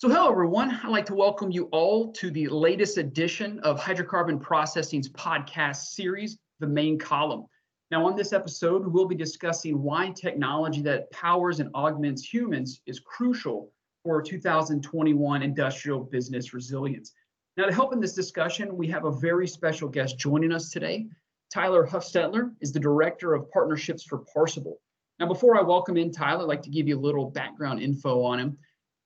So hello everyone, I'd like to welcome you all to the latest edition of Hydrocarbon Processing's podcast series, The Main Column. Now on this episode, we'll be discussing why technology that powers and augments humans is crucial for 2021 industrial business resilience. Now to help in this discussion, we have a very special guest joining us today. Tyler Hufstetler is the Director of Partnerships for Parsable. Now before I welcome in Tyler, I'd like to give you a little background info on him.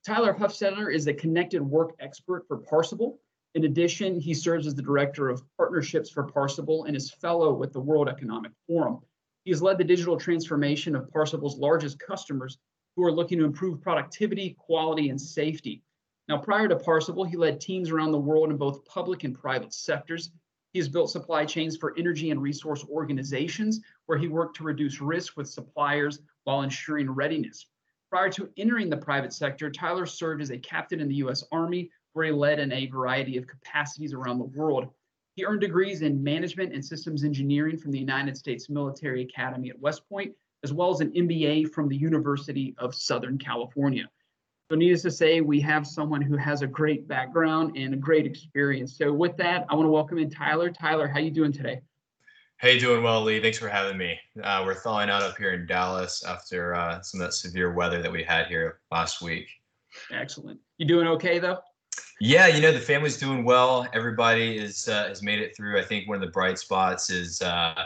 Tyler Hufstetler is a connected work expert for Parsable. In addition, he serves as the director of partnerships for Parsable and is fellow with the World Economic Forum. He has led the digital transformation of Parsable's largest customers who are looking to improve productivity, quality, and safety. Now, prior to Parsable, he led teams around the world in both public and private sectors. He has built supply chains for energy and resource organizations where he worked to reduce risk with suppliers while ensuring readiness. Prior to entering the private sector, Tyler served as a captain in the U.S. Army, where he led in a variety of capacities around the world. He earned degrees in management and systems engineering from the United States Military Academy at West Point, as well as an MBA from the University of Southern California. So, needless to say, we have someone who has a great background and a great experience. So, with that, I want to welcome in Tyler. Tyler, how you doing today? Hey, doing well, Lee. Thanks for having me. Uh, we're thawing out up here in Dallas after uh, some of that severe weather that we had here last week. Excellent. You doing okay though? Yeah, you know the family's doing well. Everybody is uh, has made it through. I think one of the bright spots is uh,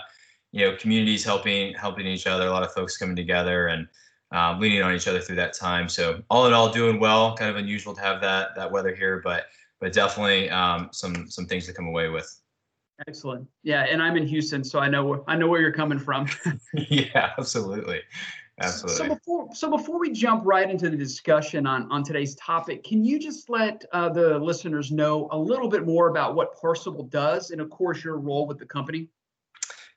you know communities helping helping each other. A lot of folks coming together and um, leaning on each other through that time. So all in all, doing well. Kind of unusual to have that that weather here, but but definitely um, some some things to come away with. Excellent. Yeah, and I'm in Houston, so I know I know where you're coming from. yeah, absolutely. Absolutely. So before so before we jump right into the discussion on on today's topic, can you just let uh, the listeners know a little bit more about what Parsable does, and of course your role with the company?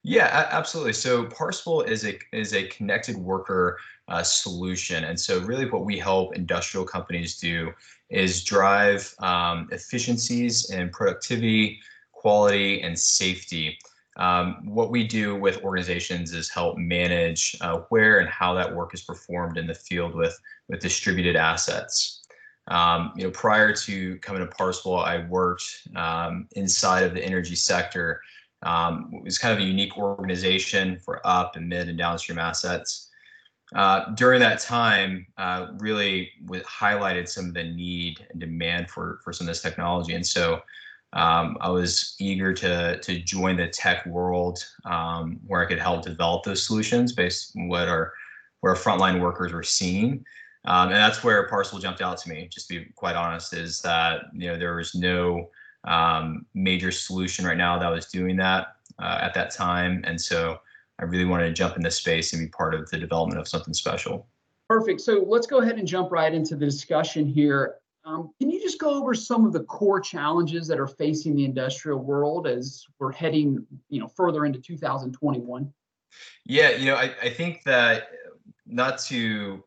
Yeah, absolutely. So Parsable is a is a connected worker uh, solution, and so really what we help industrial companies do is drive um, efficiencies and productivity quality, and safety. Um, what we do with organizations is help manage uh, where and how that work is performed in the field with, with distributed assets. Um, you know, prior to coming to Parsable, I worked um, inside of the energy sector. Um, it was kind of a unique organization for up and mid and downstream assets. Uh, during that time, uh, really highlighted some of the need and demand for for some of this technology, and so um, I was eager to to join the tech world um, where I could help develop those solutions based on what our where frontline workers were seeing. Um, and that's where Parsable jumped out to me. Just to be quite honest, is that you know there was no um, major solution right now that was doing that uh, at that time, and so I really wanted to jump in this space and be part of the development of something special. Perfect. So let's go ahead and jump right into the discussion here. Um, can you just go over some of the core challenges that are facing the industrial world as we're heading, you know, further into 2021? Yeah, you know, I, I think that not to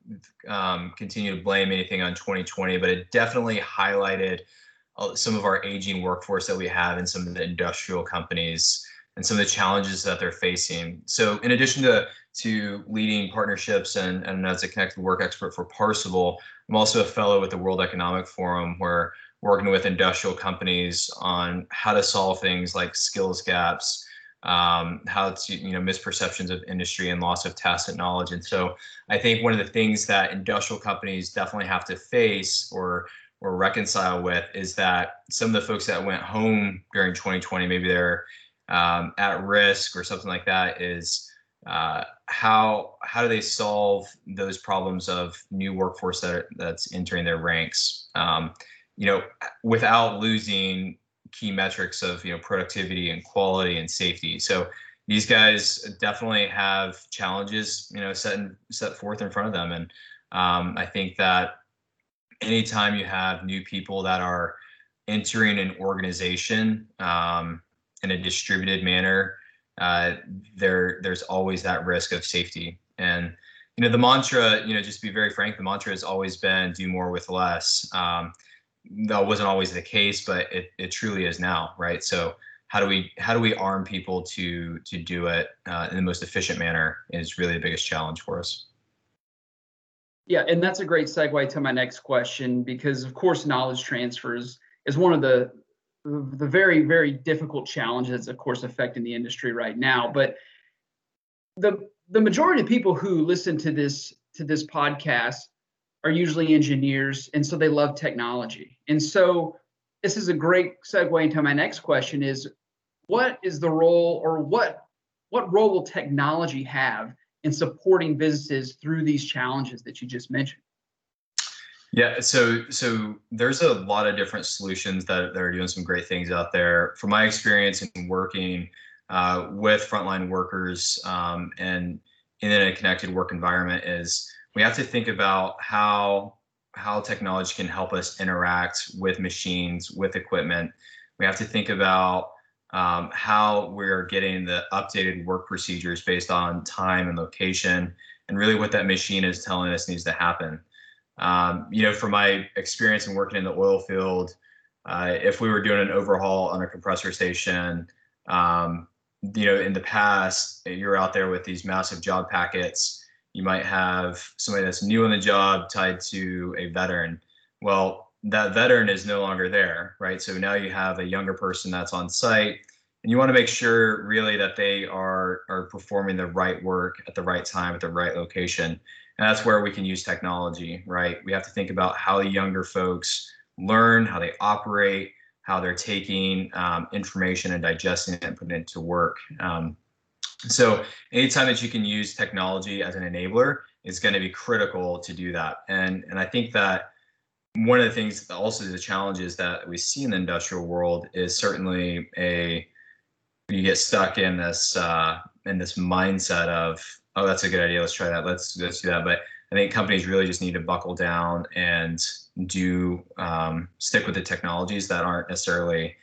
um, continue to blame anything on 2020, but it definitely highlighted uh, some of our aging workforce that we have in some of the industrial companies and some of the challenges that they're facing. So, in addition to to leading partnerships and, and as a connected work expert for Parsable, I'm also a fellow with the World Economic Forum, where working with industrial companies on how to solve things like skills gaps, um, how to you know misperceptions of industry and loss of tacit knowledge. And so I think one of the things that industrial companies definitely have to face or or reconcile with is that some of the folks that went home during 2020, maybe they're um, at risk or something like that, is uh, how how do they solve those problems of new workforce that that's entering their ranks? Um, you know without losing key metrics of you know productivity and quality and safety. So these guys definitely have challenges you know set in, set forth in front of them. And um, i think that anytime you have new people that are entering an organization um, in a distributed manner uh, there there's always that risk of safety. And you know the mantra, you know, just to be very frank, the mantra has always been do more with less. Um, that wasn't always the case, but it, it truly is now, right? So how do we how do we arm people to to do it uh, in the most efficient manner is really the biggest challenge for us. Yeah, and that's a great segue to my next question because, of course, knowledge transfers is one of the the very very difficult challenges, of course, affecting the industry right now. But the the majority of people who listen to this to this podcast are usually engineers, and so they love technology. And so this is a great segue into my next question: is what is the role, or what what role will technology have in supporting businesses through these challenges that you just mentioned? Yeah, so so there's a lot of different solutions that, that are doing some great things out there. From my experience in working uh, with frontline workers um, and in a connected work environment, is we have to think about how how technology can help us interact with machines, with equipment. We have to think about um, how we're getting the updated work procedures based on time and location, and really what that machine is telling us needs to happen. Um, you know, from my experience in working in the oil field, uh, if we were doing an overhaul on a compressor station, um, you know, in the past, you're out there with these massive job packets. You might have somebody that's new on the job tied to a veteran. Well, that veteran is no longer there, right? So now you have a younger person that's on site, and you want to make sure really that they are are performing the right work at the right time at the right location. And that's where we can use technology, right? We have to think about how the younger folks learn, how they operate, how they're taking um, information and digesting it and putting it to work. Um, so anytime that you can use technology as an enabler is going to be critical to do that. And and I think that one of the things also the challenges that we see in the industrial world is certainly a you get stuck in this uh, in this mindset of oh, that's a good idea. Let's try that. Let's let's do that. But I think companies really just need to buckle down and do um, stick with the technologies that aren't necessarily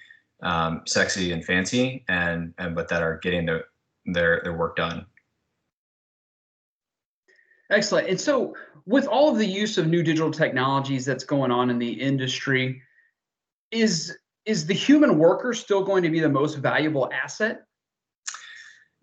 um, sexy and fancy, and and but that are getting their their their work done. Excellent. And so, with all of the use of new digital technologies that's going on in the industry, is is the human worker still going to be the most valuable asset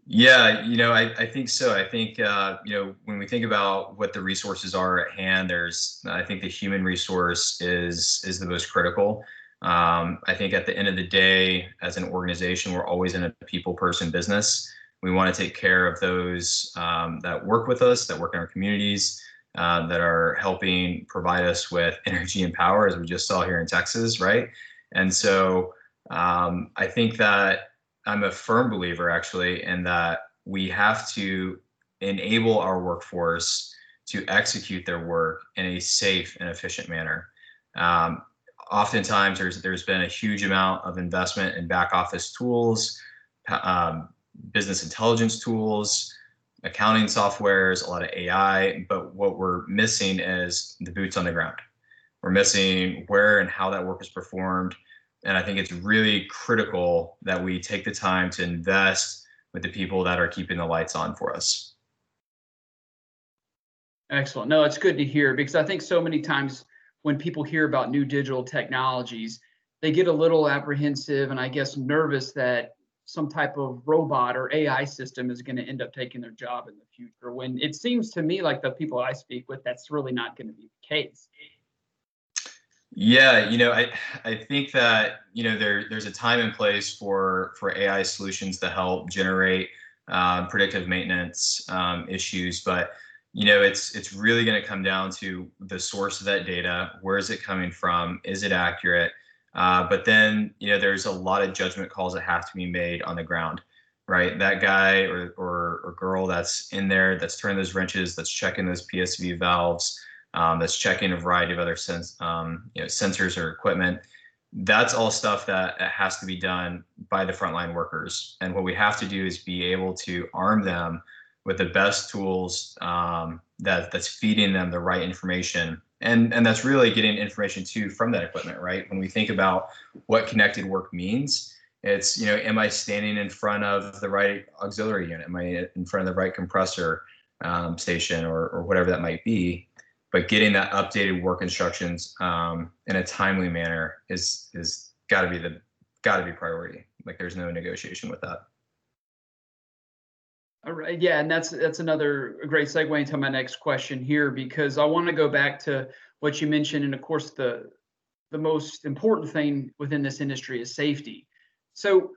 yeah, you know, I, I think so. I think, uh, you know, when we think about what the resources are at hand, there's, I think the human resource is is the most critical. Um, I think at the end of the day, as an organization, we're always in a people person business. We want to take care of those um, that work with us, that work in our communities, uh, that are helping provide us with energy and power, as we just saw here in Texas, right? And so um, I think that I'm a firm believer actually in that we have to enable our workforce to execute their work in a safe and efficient manner. Um, oftentimes, there's there's been a huge amount of investment in back office tools, um, business intelligence tools, accounting softwares, a lot of AI. But what we're missing is the boots on the ground. We're missing where and how that work is performed and I think it's really critical that we take the time to invest with the people that are keeping the lights on for us. Excellent. No, it's good to hear because I think so many times when people hear about new digital technologies, they get a little apprehensive and I guess nervous that some type of robot or AI system is going to end up taking their job in the future. When it seems to me like the people I speak with, that's really not going to be the case. Yeah, you know, I I think that you know there there's a time and place for for AI solutions to help generate um, predictive maintenance um, issues, but you know it's it's really going to come down to the source of that data. Where is it coming from? Is it accurate? Uh, but then you know there's a lot of judgment calls that have to be made on the ground, right? That guy or or, or girl that's in there that's turning those wrenches, that's checking those PSV valves um, that's checking a variety of other um, you know, sensors or equipment. That's all stuff that has to be done by the frontline workers. And what we have to do is be able to arm them with the best tools um, that that's feeding them the right information. And, and that's really getting information too from that equipment, right? When we think about what connected work means, it's, you know, am I standing in front of the right auxiliary unit? Am I in front of the right compressor um, station or, or whatever that might be? But getting that updated work instructions um, in a timely manner is is got to be the got to be priority. Like there's no negotiation with that. All right. Yeah, and that's that's another great segue into my next question here because I want to go back to what you mentioned, and of course the the most important thing within this industry is safety. So,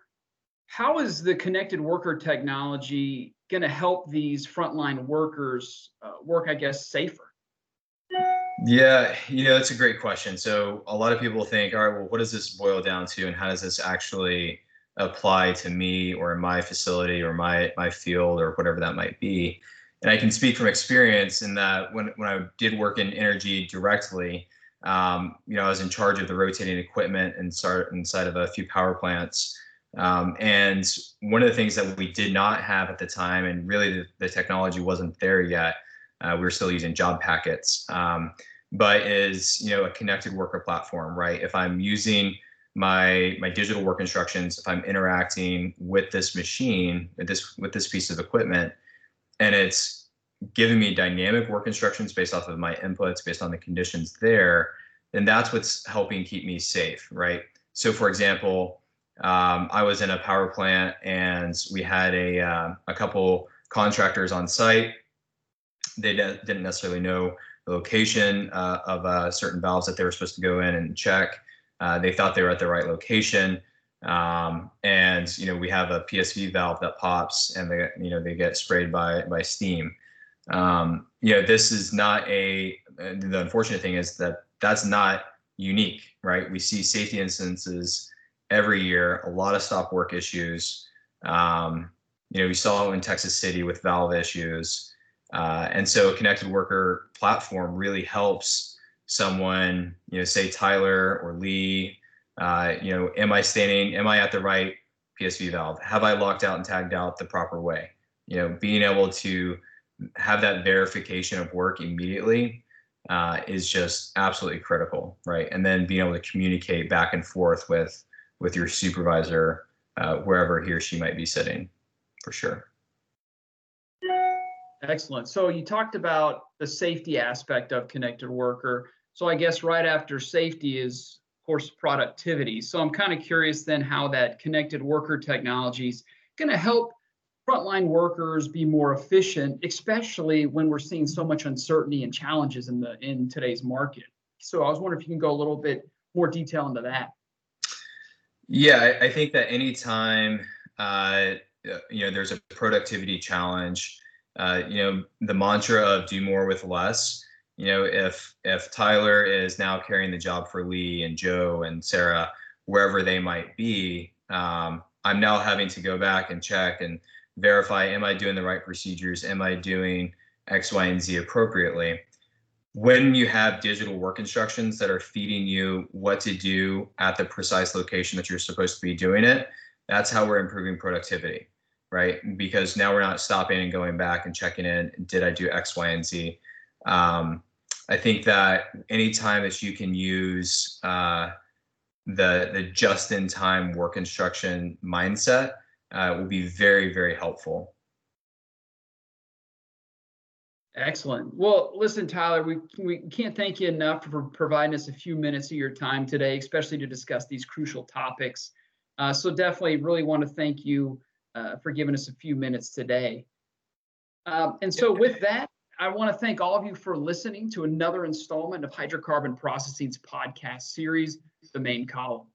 how is the connected worker technology going to help these frontline workers uh, work, I guess, safer? Yeah, you know, that's a great question. So, a lot of people think, all right, well, what does this boil down to, and how does this actually apply to me or my facility or my my field or whatever that might be? And I can speak from experience in that when when I did work in energy directly, um, you know, I was in charge of the rotating equipment and start inside of a few power plants. Um, and one of the things that we did not have at the time, and really the, the technology wasn't there yet, uh, we were still using job packets, um, but is you know a connected worker platform, right? If I'm using my my digital work instructions, if I'm interacting with this machine, with this with this piece of equipment, and it's giving me dynamic work instructions based off of my inputs, based on the conditions there, then that's what's helping keep me safe, right? So, for example, um, I was in a power plant and we had a uh, a couple contractors on site. They de- didn't necessarily know the location uh, of uh, certain valves that they were supposed to go in and check. Uh, they thought they were at the right location. Um, and you know we have a PSV valve that pops and they you know they get sprayed by by steam um, you know, this is not a, the unfortunate thing is that that's not unique, right? We see safety instances every year, a lot of stop work issues. Um, you know, we saw in Texas City with valve issues. Uh, and so a connected worker platform really helps someone, you know, say Tyler or Lee, uh, you know, am I standing, am I at the right PSV valve? Have I locked out and tagged out the proper way? You know, being able to have that verification of work immediately uh, is just absolutely critical, right? And then being able to communicate back and forth with with your supervisor uh, wherever he or she might be sitting, for sure. Excellent. So you talked about the safety aspect of connected worker. So I guess right after safety is, of course, productivity. So I'm kind of curious then how that connected worker technology is going to help frontline workers be more efficient, especially when we're seeing so much uncertainty and challenges in the in today's market. So I was wondering if you can go a little bit more detail into that. Yeah, I, think that anytime uh, you know there's a productivity challenge, uh, you know the mantra of do more with less. You know, if if Tyler is now carrying the job for Lee and Joe and Sarah, wherever they might be, um, I'm now having to go back and check and verify am I doing the right procedures? Am I doing X, Y, and Z appropriately? When you have digital work instructions that are feeding you what to do at the precise location that you're supposed to be doing it, that's how we're improving productivity, right? Because now we're not stopping and going back and checking in. Did I do X, Y, and Z? Um, I think that anytime that you can use uh, the the just in time work instruction mindset uh, will be very, very helpful. Excellent. Well, listen, Tyler, we, we can't thank you enough for providing us a few minutes of your time today, especially to discuss these crucial topics. Uh, so definitely really want to thank you uh, for giving us a few minutes today. Um, and so with that, I want to thank all of you for listening to another installment of Hydrocarbon Processing's podcast series, The Main Column.